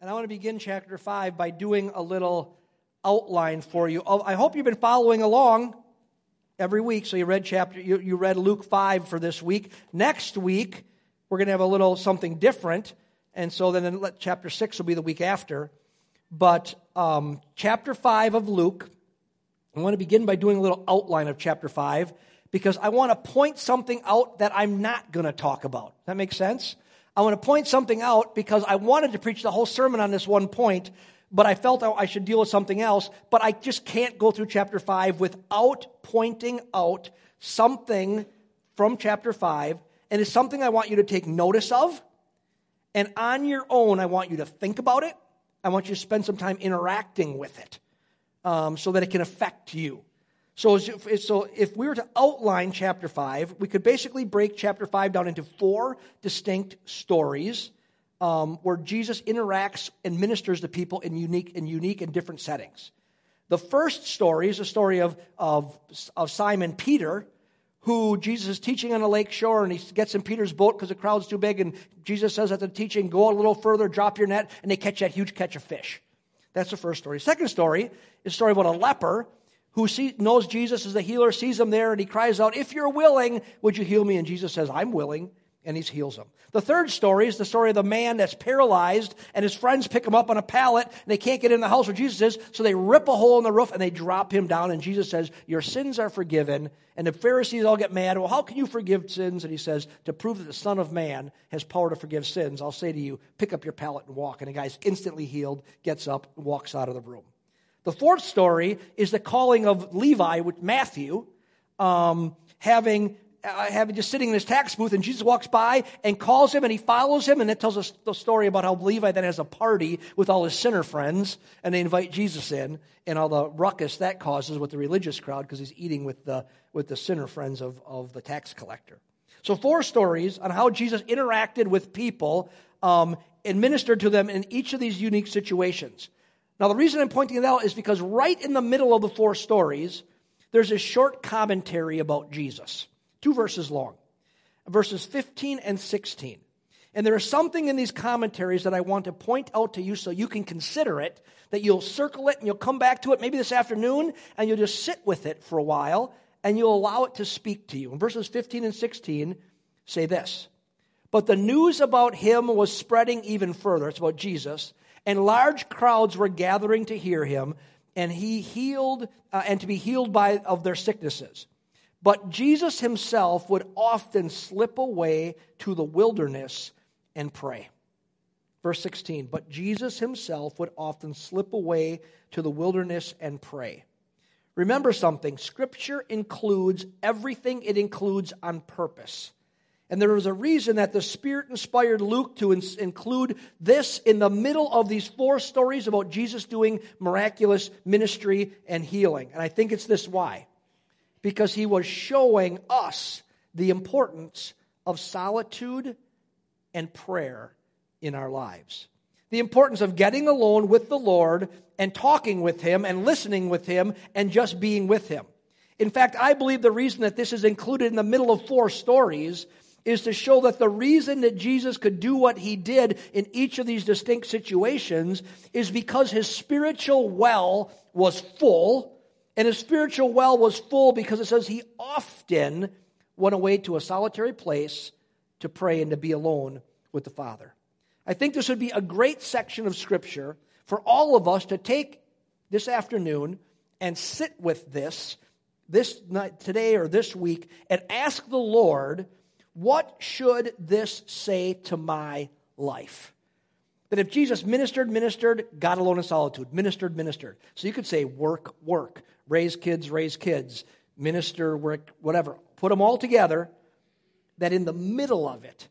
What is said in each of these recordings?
And I want to begin chapter 5 by doing a little outline for you. Oh, I hope you've been following along every week. So you read chapter you, you read Luke 5 for this week. Next week, we're going to have a little something different. And so then chapter 6 will be the week after. But um, chapter 5 of Luke, I want to begin by doing a little outline of chapter 5 because I want to point something out that I'm not going to talk about. That makes sense? I want to point something out because I wanted to preach the whole sermon on this one point, but I felt I should deal with something else. But I just can't go through chapter 5 without pointing out something from chapter 5. And it's something I want you to take notice of. And on your own, I want you to think about it. I want you to spend some time interacting with it um, so that it can affect you. So, so if we were to outline chapter 5, we could basically break chapter 5 down into four distinct stories um, where Jesus interacts and ministers to people in unique, in unique and different settings. The first story is a story of, of, of Simon Peter, who Jesus is teaching on a lake shore, and he gets in Peter's boat because the crowd's too big, and Jesus says at the teaching, go a little further, drop your net, and they catch that huge catch of fish. That's the first story. Second story is a story about a leper who see, knows Jesus as the healer, sees him there, and he cries out, If you're willing, would you heal me? And Jesus says, I'm willing. And he heals him. The third story is the story of the man that's paralyzed, and his friends pick him up on a pallet, and they can't get in the house where Jesus is, so they rip a hole in the roof and they drop him down. And Jesus says, Your sins are forgiven. And the Pharisees all get mad. Well, how can you forgive sins? And he says, To prove that the Son of Man has power to forgive sins, I'll say to you, pick up your pallet and walk. And the guy's instantly healed, gets up, and walks out of the room. The fourth story is the calling of Levi with Matthew, um, having uh, having just sitting in his tax booth, and Jesus walks by and calls him, and he follows him, and it tells us the story about how Levi then has a party with all his sinner friends, and they invite Jesus in, and all the ruckus that causes with the religious crowd because he's eating with the with the sinner friends of, of the tax collector. So four stories on how Jesus interacted with people um, and ministered to them in each of these unique situations. Now, the reason I'm pointing it out is because right in the middle of the four stories, there's a short commentary about Jesus, two verses long, verses 15 and 16. And there is something in these commentaries that I want to point out to you so you can consider it, that you'll circle it and you'll come back to it maybe this afternoon and you'll just sit with it for a while and you'll allow it to speak to you. And verses 15 and 16 say this But the news about him was spreading even further. It's about Jesus and large crowds were gathering to hear him, and he healed uh, and to be healed by of their sicknesses. But Jesus himself would often slip away to the wilderness and pray. Verse 16, but Jesus himself would often slip away to the wilderness and pray. Remember something Scripture includes everything it includes on purpose. And there was a reason that the Spirit inspired Luke to in- include this in the middle of these four stories about Jesus doing miraculous ministry and healing. And I think it's this why. Because he was showing us the importance of solitude and prayer in our lives. The importance of getting alone with the Lord and talking with him and listening with him and just being with him. In fact, I believe the reason that this is included in the middle of four stories is to show that the reason that Jesus could do what he did in each of these distinct situations is because his spiritual well was full. And his spiritual well was full because it says he often went away to a solitary place to pray and to be alone with the Father. I think this would be a great section of Scripture for all of us to take this afternoon and sit with this this night, today or this week and ask the Lord what should this say to my life? That if Jesus ministered, ministered, got alone in solitude, ministered, ministered. So you could say work, work, raise kids, raise kids, minister, work, whatever. Put them all together. That in the middle of it,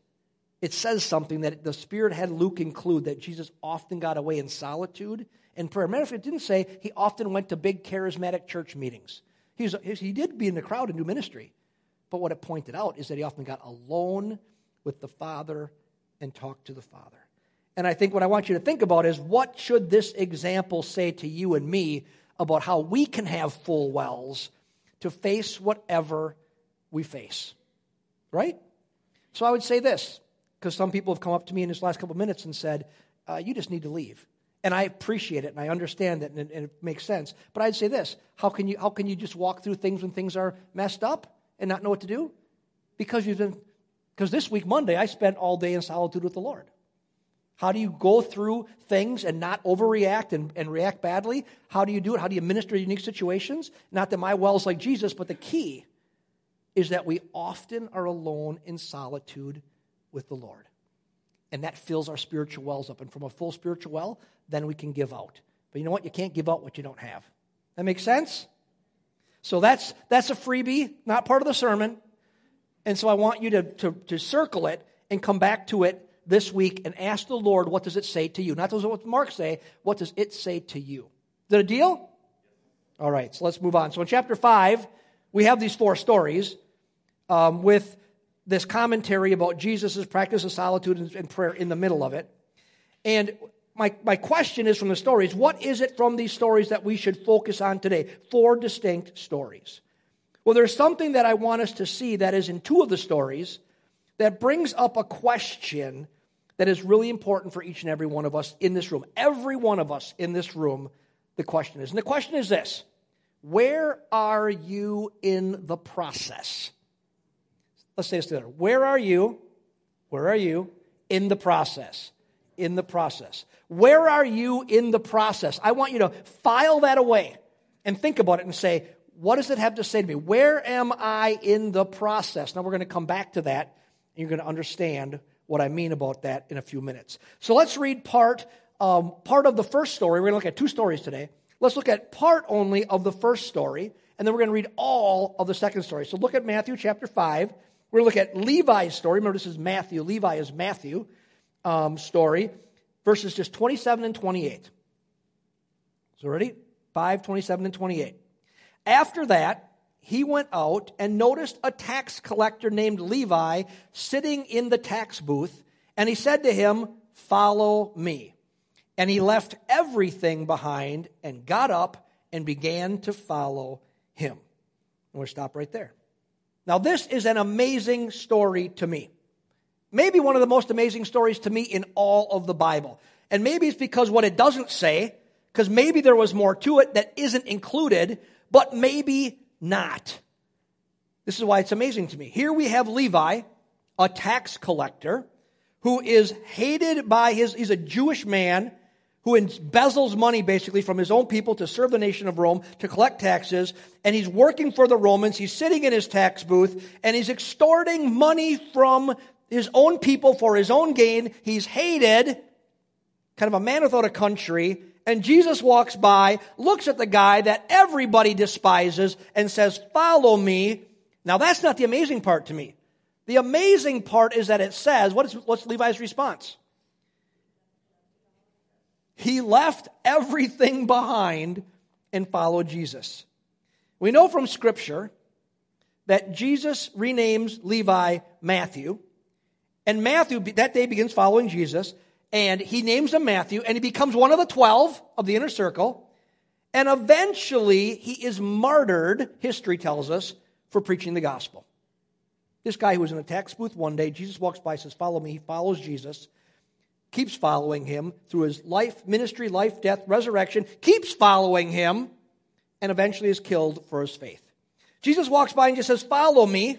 it says something that the Spirit had Luke include that Jesus often got away in solitude and prayer. Matter of fact, it didn't say he often went to big charismatic church meetings. He did be in the crowd and do ministry. But what it pointed out is that he often got alone with the Father and talked to the Father. And I think what I want you to think about is what should this example say to you and me about how we can have full wells to face whatever we face? Right? So I would say this, because some people have come up to me in this last couple of minutes and said, uh, you just need to leave. And I appreciate it and I understand it and, and it makes sense. But I'd say this how can, you, how can you just walk through things when things are messed up and not know what to do? Because you've been, because this week, Monday, I spent all day in solitude with the Lord. How do you go through things and not overreact and, and react badly? How do you do it? How do you minister to unique situations? Not that my well is like Jesus, but the key is that we often are alone in solitude with the Lord. And that fills our spiritual wells up. And from a full spiritual well, then we can give out. But you know what? You can't give out what you don't have. That makes sense? So that's, that's a freebie, not part of the sermon. And so I want you to, to, to circle it and come back to it this week and ask the Lord, what does it say to you? Not what Mark say, what does it say to you? Is that a deal? All right, so let's move on. So in chapter 5, we have these four stories um, with this commentary about Jesus' practice of solitude and prayer in the middle of it. And my, my question is from the stories what is it from these stories that we should focus on today? Four distinct stories. Well, there's something that I want us to see that is in two of the stories that brings up a question that is really important for each and every one of us in this room. Every one of us in this room, the question is. And the question is this Where are you in the process? Let's say this together. Where are you? Where are you in the process? In the process. Where are you in the process? I want you to file that away and think about it and say, what does it have to say to me? Where am I in the process? Now we're going to come back to that, and you're going to understand what I mean about that in a few minutes. So let's read part um, part of the first story. We're going to look at two stories today. Let's look at part only of the first story, and then we're going to read all of the second story. So look at Matthew chapter 5, we're going to look at Levi's story. Remember, this is Matthew. Levi is Matthew um, story, verses just 27 and 28. So, ready? 5, 27 and 28. After that, he went out and noticed a tax collector named Levi sitting in the tax booth, and he said to him, Follow me. And he left everything behind and got up and began to follow him. And we'll stop right there. Now, this is an amazing story to me. Maybe one of the most amazing stories to me in all of the Bible. And maybe it's because what it doesn't say, because maybe there was more to it that isn't included, but maybe not. This is why it's amazing to me. Here we have Levi, a tax collector, who is hated by his, he's a Jewish man who embezzles money basically from his own people to serve the nation of Rome, to collect taxes, and he's working for the Romans. He's sitting in his tax booth, and he's extorting money from his own people for his own gain. He's hated, kind of a man without a country. And Jesus walks by, looks at the guy that everybody despises, and says, Follow me. Now, that's not the amazing part to me. The amazing part is that it says, what is, what's Levi's response? He left everything behind and followed Jesus. We know from Scripture that Jesus renames Levi Matthew, and Matthew that day begins following Jesus, and he names him Matthew, and he becomes one of the twelve of the inner circle, and eventually he is martyred, history tells us, for preaching the gospel. This guy who was in a tax booth one day, Jesus walks by, says, Follow me. He follows Jesus keeps following him through his life, ministry, life, death, resurrection, keeps following him, and eventually is killed for his faith. Jesus walks by and just says, Follow me.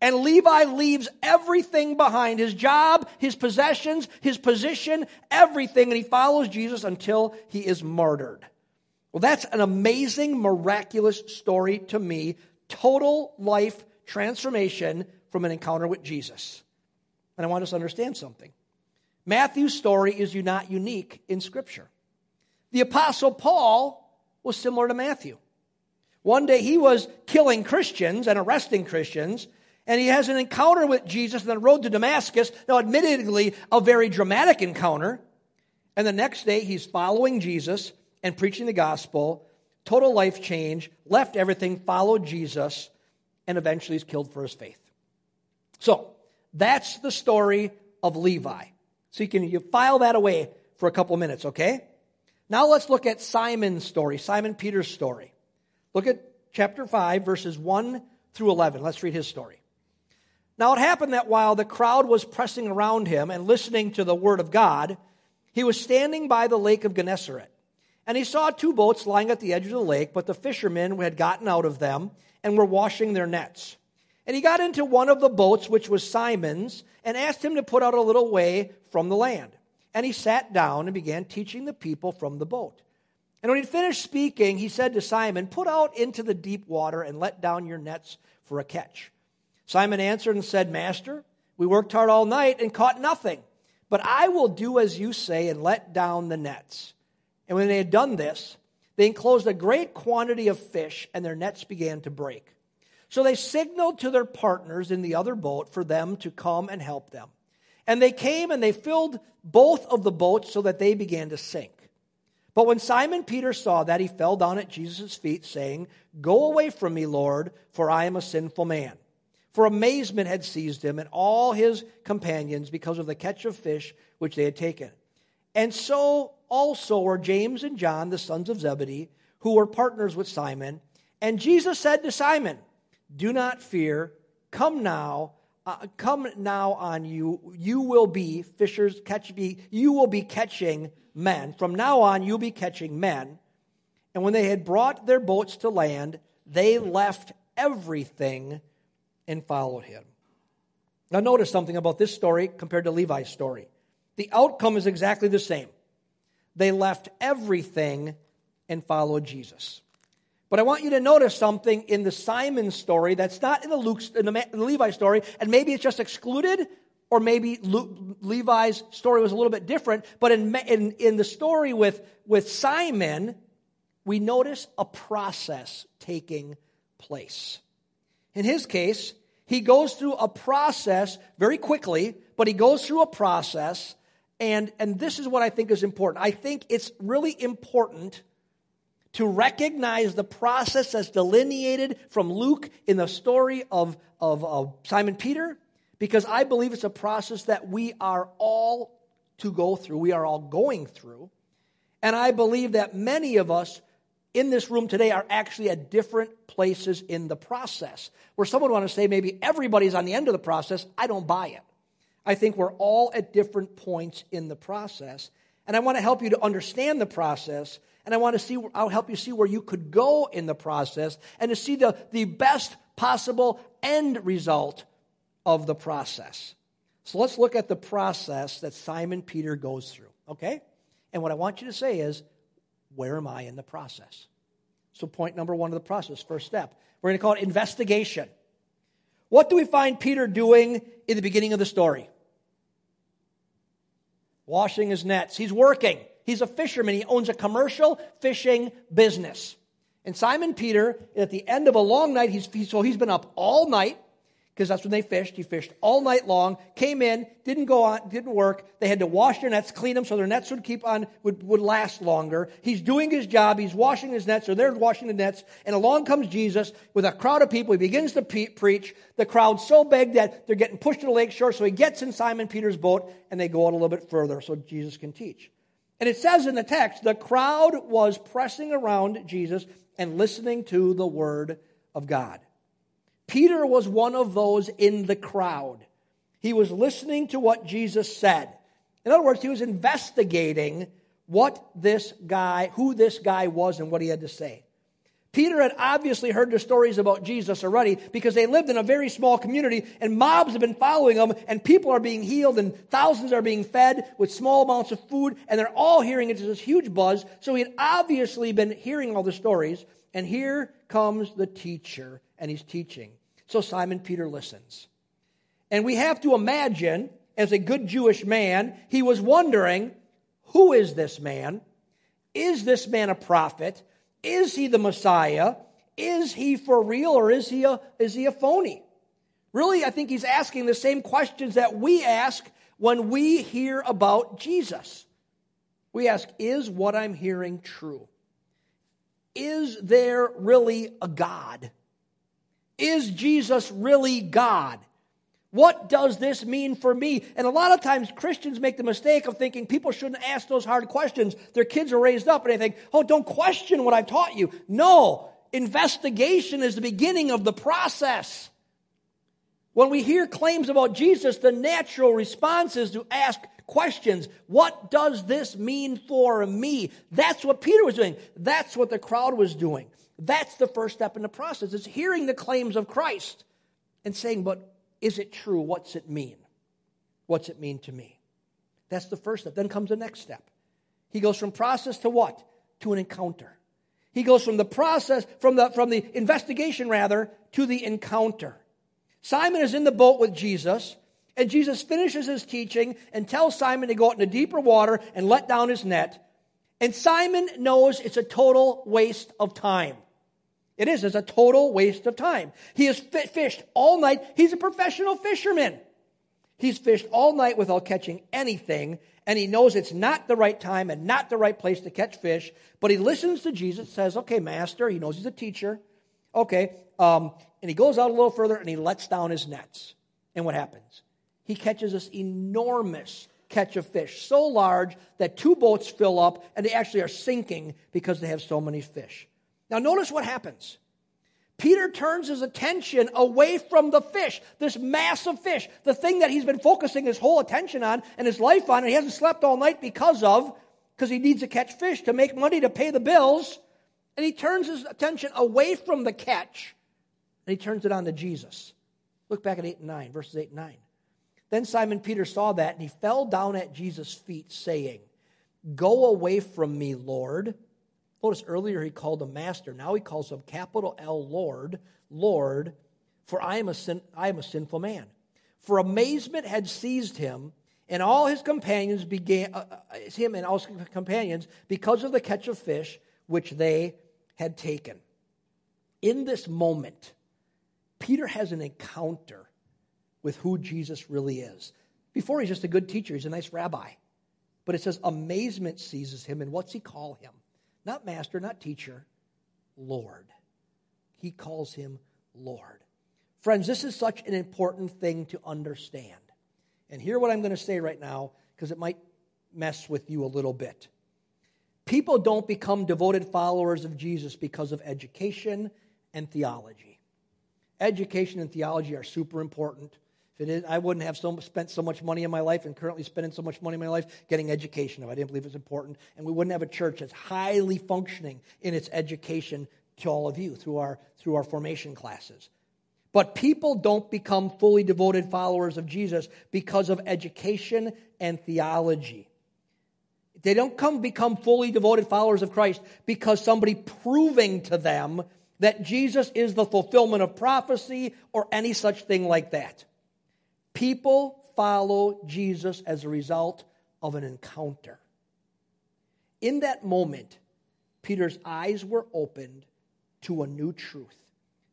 And Levi leaves everything behind his job, his possessions, his position, everything, and he follows Jesus until he is martyred. Well, that's an amazing, miraculous story to me. Total life transformation from an encounter with Jesus. And I want us to understand something. Matthew's story is not unique in Scripture. The Apostle Paul was similar to Matthew. One day he was killing Christians and arresting Christians, and he has an encounter with Jesus on the road to Damascus. Now, admittedly, a very dramatic encounter. And the next day he's following Jesus and preaching the gospel. Total life change, left everything, followed Jesus, and eventually is killed for his faith. So, that's the story of Levi. So you can you file that away for a couple minutes, okay? Now let's look at Simon's story, Simon Peter's story. Look at chapter 5, verses 1 through 11. Let's read his story. Now it happened that while the crowd was pressing around him and listening to the word of God, he was standing by the lake of Gennesaret. And he saw two boats lying at the edge of the lake, but the fishermen had gotten out of them and were washing their nets. And he got into one of the boats, which was Simon's, and asked him to put out a little way from the land. And he sat down and began teaching the people from the boat. And when he'd finished speaking, he said to Simon, Put out into the deep water and let down your nets for a catch. Simon answered and said, Master, we worked hard all night and caught nothing. But I will do as you say and let down the nets. And when they had done this, they enclosed a great quantity of fish, and their nets began to break. So they signaled to their partners in the other boat for them to come and help them. And they came and they filled both of the boats so that they began to sink. But when Simon Peter saw that, he fell down at Jesus' feet, saying, Go away from me, Lord, for I am a sinful man. For amazement had seized him and all his companions because of the catch of fish which they had taken. And so also were James and John, the sons of Zebedee, who were partners with Simon. And Jesus said to Simon, Do not fear. Come now. Uh, come now on you. You will be fishers, catch be, you will be catching men. From now on, you'll be catching men. And when they had brought their boats to land, they left everything and followed him. Now, notice something about this story compared to Levi's story. The outcome is exactly the same. They left everything and followed Jesus. But I want you to notice something in the Simon story that's not in the, Luke, in the Levi story, and maybe it's just excluded, or maybe Luke, Levi's story was a little bit different. But in, in, in the story with, with Simon, we notice a process taking place. In his case, he goes through a process very quickly, but he goes through a process. And, and this is what I think is important. I think it's really important to recognize the process that's delineated from Luke in the story of, of, of Simon Peter, because I believe it's a process that we are all to go through. We are all going through. And I believe that many of us in this room today are actually at different places in the process. Where someone would want to say maybe everybody's on the end of the process, I don't buy it. I think we're all at different points in the process. And I want to help you to understand the process. And I want to see, I'll help you see where you could go in the process and to see the, the best possible end result of the process. So let's look at the process that Simon Peter goes through, okay? And what I want you to say is, where am I in the process? So, point number one of the process, first step. We're going to call it investigation. What do we find Peter doing in the beginning of the story? Washing his nets. He's working. He's a fisherman. He owns a commercial fishing business. And Simon Peter, at the end of a long night, he's, so he's been up all night because that's when they fished. He fished all night long, came in, didn't go on, didn't work. They had to wash their nets, clean them so their nets would keep on, would, would last longer. He's doing his job. He's washing his nets, or they're washing the nets. And along comes Jesus with a crowd of people. He begins to pe- preach. The crowd's so big that they're getting pushed to the lake shore. So he gets in Simon Peter's boat and they go out a little bit further so Jesus can teach. And it says in the text, the crowd was pressing around Jesus and listening to the word of God. Peter was one of those in the crowd. He was listening to what Jesus said. In other words, he was investigating what this guy, who this guy was, and what he had to say. Peter had obviously heard the stories about Jesus already because they lived in a very small community and mobs have been following them and people are being healed and thousands are being fed with small amounts of food and they're all hearing it. It's this huge buzz. So he had obviously been hearing all the stories and here comes the teacher and he's teaching. So Simon Peter listens. And we have to imagine, as a good Jewish man, he was wondering who is this man? Is this man a prophet? Is he the Messiah? Is he for real or is he a, is he a phony? Really, I think he's asking the same questions that we ask when we hear about Jesus. We ask, is what I'm hearing true? Is there really a God? Is Jesus really God? What does this mean for me? And a lot of times Christians make the mistake of thinking people shouldn't ask those hard questions. Their kids are raised up and they think, oh, don't question what I've taught you. No, investigation is the beginning of the process. When we hear claims about Jesus, the natural response is to ask questions. What does this mean for me? That's what Peter was doing. That's what the crowd was doing. That's the first step in the process. It's hearing the claims of Christ and saying, but is it true? What's it mean? What's it mean to me? That's the first step. Then comes the next step. He goes from process to what? To an encounter. He goes from the process, from the, from the investigation rather, to the encounter. Simon is in the boat with Jesus, and Jesus finishes his teaching and tells Simon to go out into deeper water and let down his net. And Simon knows it's a total waste of time. It is, it's a total waste of time. He has fished all night. He's a professional fisherman. He's fished all night without catching anything, and he knows it's not the right time and not the right place to catch fish, but he listens to Jesus, says, Okay, master. He knows he's a teacher. Okay. Um, and he goes out a little further and he lets down his nets. And what happens? He catches this enormous catch of fish, so large that two boats fill up and they actually are sinking because they have so many fish. Now, notice what happens. Peter turns his attention away from the fish, this massive fish, the thing that he's been focusing his whole attention on and his life on, and he hasn't slept all night because of, because he needs to catch fish to make money to pay the bills. And he turns his attention away from the catch and he turns it on to Jesus. Look back at 8 and 9, verses 8 and 9. Then Simon Peter saw that and he fell down at Jesus' feet, saying, Go away from me, Lord. Notice earlier he called him master. Now he calls him capital L Lord, Lord, for I am a, sin, I am a sinful man. For amazement had seized him, and all his companions began, uh, uh, him and all his companions, because of the catch of fish which they had taken. In this moment, Peter has an encounter with who Jesus really is. Before he's just a good teacher, he's a nice rabbi. But it says amazement seizes him, and what's he call him? Not master, not teacher, Lord. He calls him Lord. Friends, this is such an important thing to understand. And hear what I'm going to say right now, because it might mess with you a little bit. People don't become devoted followers of Jesus because of education and theology. Education and theology are super important. It is, I wouldn't have so, spent so much money in my life and currently spending so much money in my life getting education if I didn't believe it was important. And we wouldn't have a church that's highly functioning in its education to all of you through our, through our formation classes. But people don't become fully devoted followers of Jesus because of education and theology. They don't come become fully devoted followers of Christ because somebody proving to them that Jesus is the fulfillment of prophecy or any such thing like that. People follow Jesus as a result of an encounter. In that moment, Peter's eyes were opened to a new truth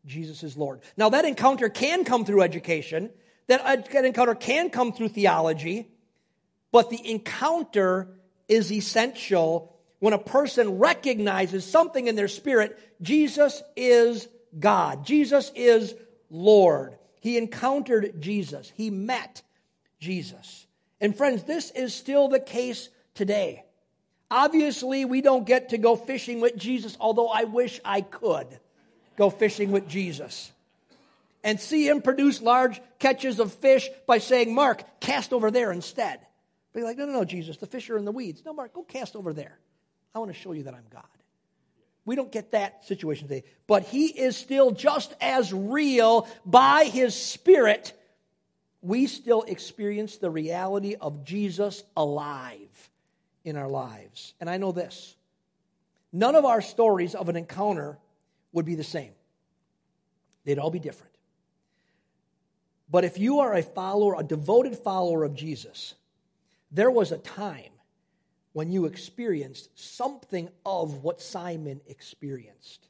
Jesus is Lord. Now, that encounter can come through education, that encounter can come through theology, but the encounter is essential when a person recognizes something in their spirit Jesus is God, Jesus is Lord. He encountered Jesus, he met Jesus. And friends, this is still the case today. Obviously, we don't get to go fishing with Jesus, although I wish I could go fishing with Jesus and see him produce large catches of fish by saying, Mark, cast over there instead. But like, no, no, no, Jesus, the fish are in the weeds. No, Mark, go cast over there. I want to show you that I'm God. We don't get that situation today. But he is still just as real by his spirit. We still experience the reality of Jesus alive in our lives. And I know this none of our stories of an encounter would be the same, they'd all be different. But if you are a follower, a devoted follower of Jesus, there was a time when you experienced something of what Simon experienced.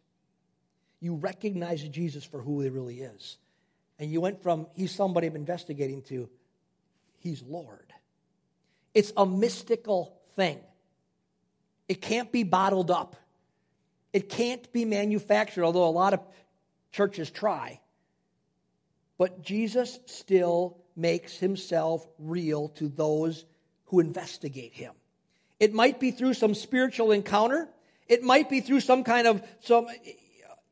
You recognized Jesus for who he really is. And you went from, he's somebody I'm investigating, to, he's Lord. It's a mystical thing. It can't be bottled up. It can't be manufactured, although a lot of churches try. But Jesus still makes himself real to those who investigate him. It might be through some spiritual encounter. It might be through some kind of some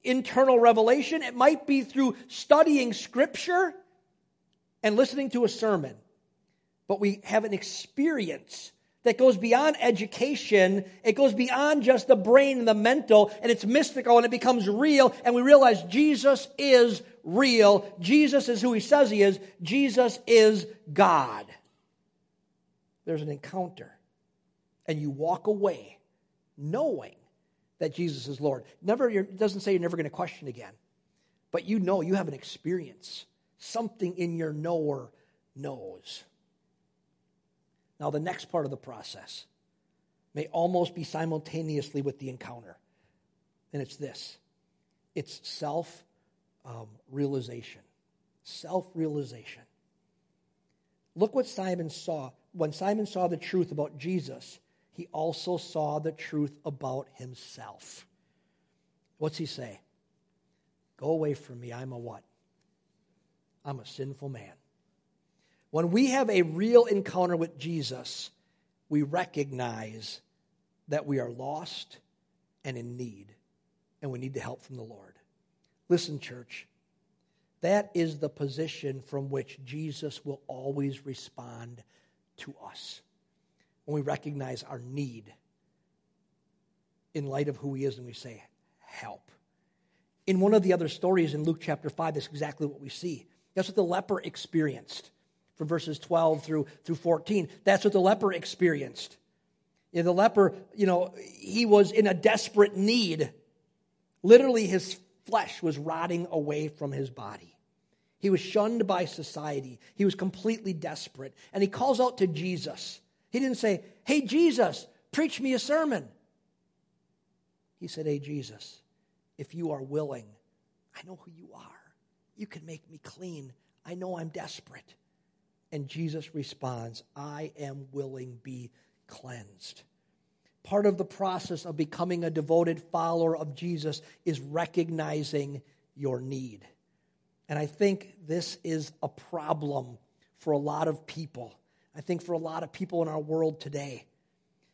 internal revelation. It might be through studying scripture and listening to a sermon. but we have an experience that goes beyond education. It goes beyond just the brain and the mental, and it's mystical and it becomes real, and we realize Jesus is real. Jesus is who he says he is. Jesus is God. There's an encounter, and you walk away knowing that Jesus is Lord. Never, it doesn't say you're never going to question again, but you know you have an experience. Something in your knower knows. Now, the next part of the process may almost be simultaneously with the encounter, and it's this it's self um, realization. Self realization. Look what Simon saw. When Simon saw the truth about Jesus, he also saw the truth about himself. What's he say? Go away from me. I'm a what? I'm a sinful man. When we have a real encounter with Jesus, we recognize that we are lost and in need, and we need the help from the Lord. Listen, church, that is the position from which Jesus will always respond to us. When we recognize our need in light of who he is, and we say, Help. In one of the other stories in Luke chapter 5, that's exactly what we see. That's what the leper experienced from verses 12 through, through 14. That's what the leper experienced. You know, the leper, you know, he was in a desperate need. Literally, his flesh was rotting away from his body. He was shunned by society. He was completely desperate. And he calls out to Jesus. He didn't say, Hey, Jesus, preach me a sermon. He said, Hey, Jesus, if you are willing, I know who you are. You can make me clean. I know I'm desperate. And Jesus responds, I am willing, be cleansed. Part of the process of becoming a devoted follower of Jesus is recognizing your need. And I think this is a problem for a lot of people. I think for a lot of people in our world today.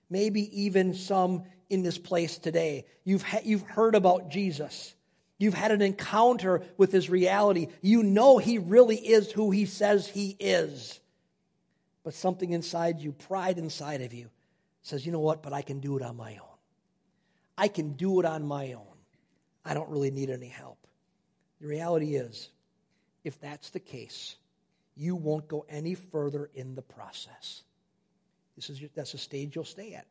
Maybe even some in this place today. You've, ha- you've heard about Jesus. You've had an encounter with his reality. You know he really is who he says he is. But something inside you, pride inside of you, says, you know what, but I can do it on my own. I can do it on my own. I don't really need any help. The reality is, if that's the case, you won't go any further in the process. This is, that's a stage you'll stay at.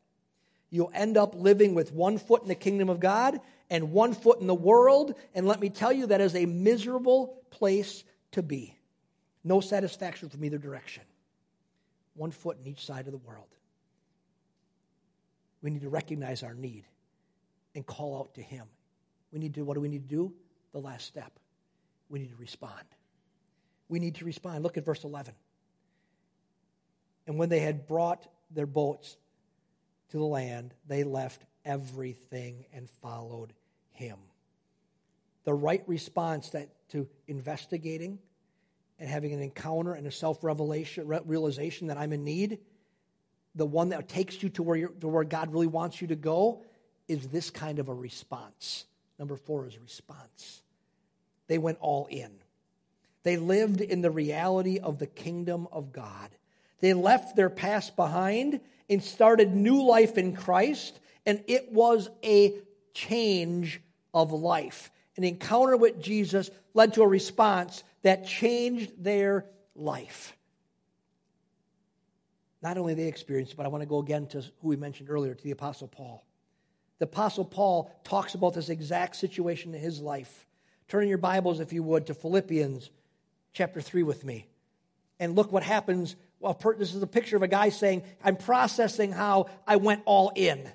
You'll end up living with one foot in the kingdom of God and one foot in the world. And let me tell you, that is a miserable place to be. No satisfaction from either direction. One foot in each side of the world. We need to recognize our need and call out to Him. We need to, what do we need to do? The last step. We need to respond. We need to respond. Look at verse 11. And when they had brought their boats to the land, they left everything and followed him. The right response that to investigating and having an encounter and a self revelation realization that I'm in need, the one that takes you to where, to where God really wants you to go, is this kind of a response. Number four is response. They went all in. They lived in the reality of the kingdom of God. They left their past behind and started new life in Christ, and it was a change of life. An encounter with Jesus led to a response that changed their life. Not only they experienced, but I want to go again to who we mentioned earlier, to the Apostle Paul. The Apostle Paul talks about this exact situation in his life. Turn in your Bibles, if you would, to Philippians chapter 3 with me. And look what happens. Well, this is a picture of a guy saying, I'm processing how I went all in.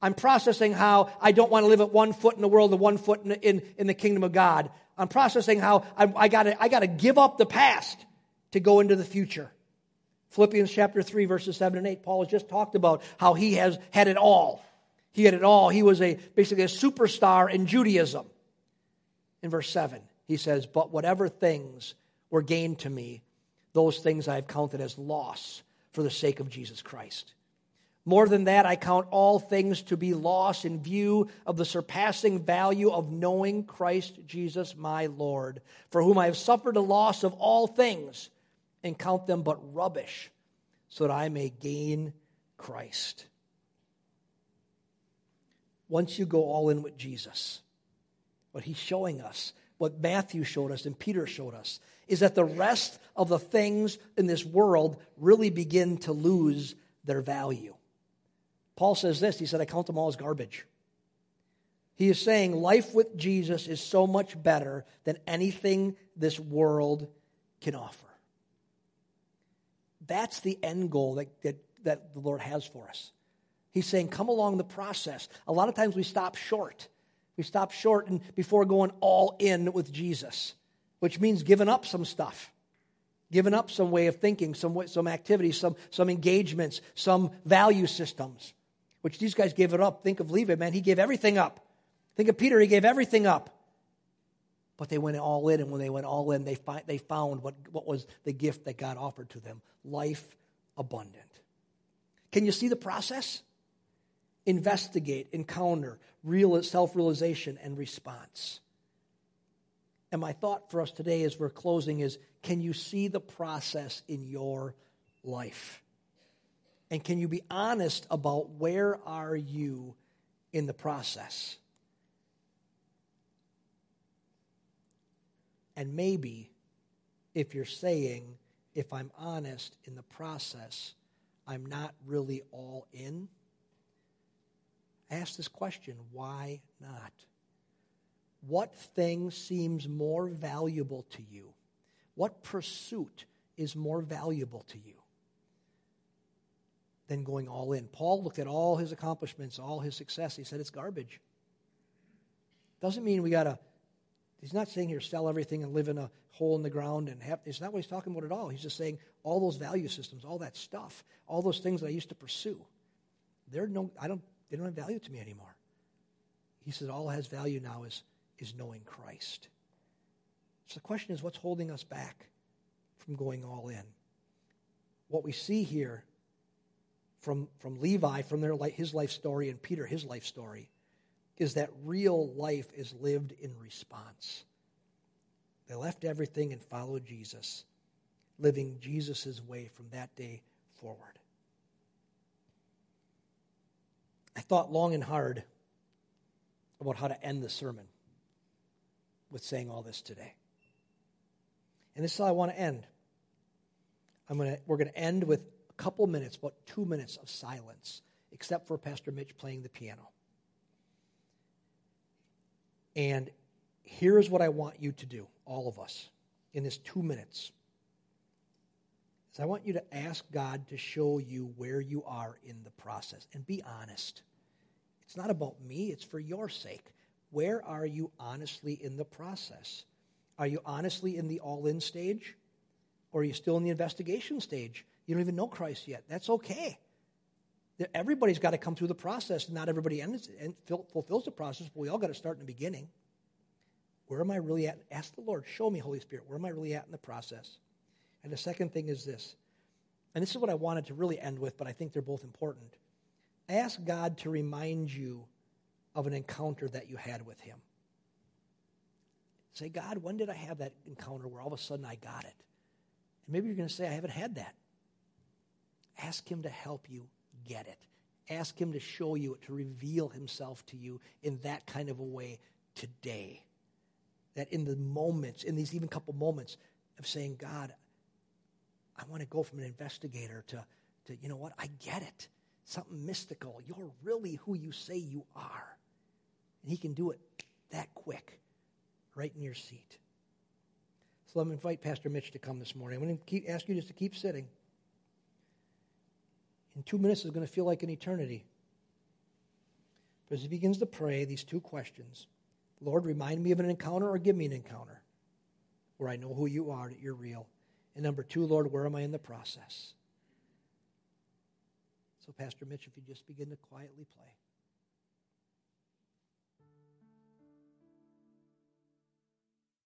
I'm processing how I don't want to live at one foot in the world and one foot in, in, in the kingdom of God. I'm processing how I, I got I to give up the past to go into the future. Philippians chapter 3, verses 7 and 8, Paul has just talked about how he has had it all. He had it all. He was a, basically a superstar in Judaism. In verse 7, he says, But whatever things were gained to me, those things I have counted as loss for the sake of Jesus Christ. More than that, I count all things to be lost in view of the surpassing value of knowing Christ Jesus my Lord, for whom I have suffered a loss of all things, and count them but rubbish, so that I may gain Christ. Once you go all in with Jesus, what he's showing us, what Matthew showed us and Peter showed us, is that the rest of the things in this world really begin to lose their value. Paul says this he said, I count them all as garbage. He is saying life with Jesus is so much better than anything this world can offer. That's the end goal that, that, that the Lord has for us. He's saying, come along the process. A lot of times we stop short. We stop short and before going all in with Jesus, which means giving up some stuff, giving up some way of thinking, some, some activities, some, some engagements, some value systems, which these guys gave it up. Think of Levi, man. He gave everything up. Think of Peter, he gave everything up. But they went all in, and when they went all in, they, fi- they found what, what was the gift that God offered to them life abundant. Can you see the process? Investigate, encounter, real self realization, and response. And my thought for us today as we're closing is can you see the process in your life? And can you be honest about where are you in the process? And maybe if you're saying, if I'm honest in the process, I'm not really all in, ask this question why not? What thing seems more valuable to you? What pursuit is more valuable to you than going all in? Paul looked at all his accomplishments, all his success. He said it's garbage. Doesn't mean we got to He's not saying here sell everything and live in a hole in the ground and have. It's not what he's talking about at all. He's just saying all those value systems, all that stuff, all those things that I used to pursue, they're no. I don't. They don't have value to me anymore. He says all has value now is is knowing Christ. So the question is, what's holding us back from going all in? What we see here from from Levi, from their his life story, and Peter, his life story is that real life is lived in response. They left everything and followed Jesus, living Jesus' way from that day forward. I thought long and hard about how to end the sermon with saying all this today. And this is how I want to end. I'm gonna, we're going to end with a couple minutes, about two minutes of silence, except for Pastor Mitch playing the piano. And here's what I want you to do, all of us, in this two minutes. Is I want you to ask God to show you where you are in the process and be honest. It's not about me, it's for your sake. Where are you honestly in the process? Are you honestly in the all in stage? Or are you still in the investigation stage? You don't even know Christ yet. That's okay. Everybody's got to come through the process. And not everybody ends, and fulfills the process, but we all got to start in the beginning. Where am I really at? Ask the Lord, show me, Holy Spirit, where am I really at in the process? And the second thing is this, and this is what I wanted to really end with, but I think they're both important. Ask God to remind you of an encounter that you had with Him. Say, God, when did I have that encounter where all of a sudden I got it? And maybe you're going to say, I haven't had that. Ask Him to help you get it. Ask Him to show you it, to reveal Himself to you in that kind of a way today. That in the moments, in these even couple moments of saying, God, I want to go from an investigator to, to, you know what, I get it. Something mystical. You're really who you say you are. And He can do it that quick, right in your seat. So let me invite Pastor Mitch to come this morning. I'm going to keep, ask you just to keep sitting. In two minutes is going to feel like an eternity. But as he begins to pray these two questions Lord, remind me of an encounter or give me an encounter where I know who you are, that you're real. And number two, Lord, where am I in the process? So, Pastor Mitch, if you just begin to quietly play.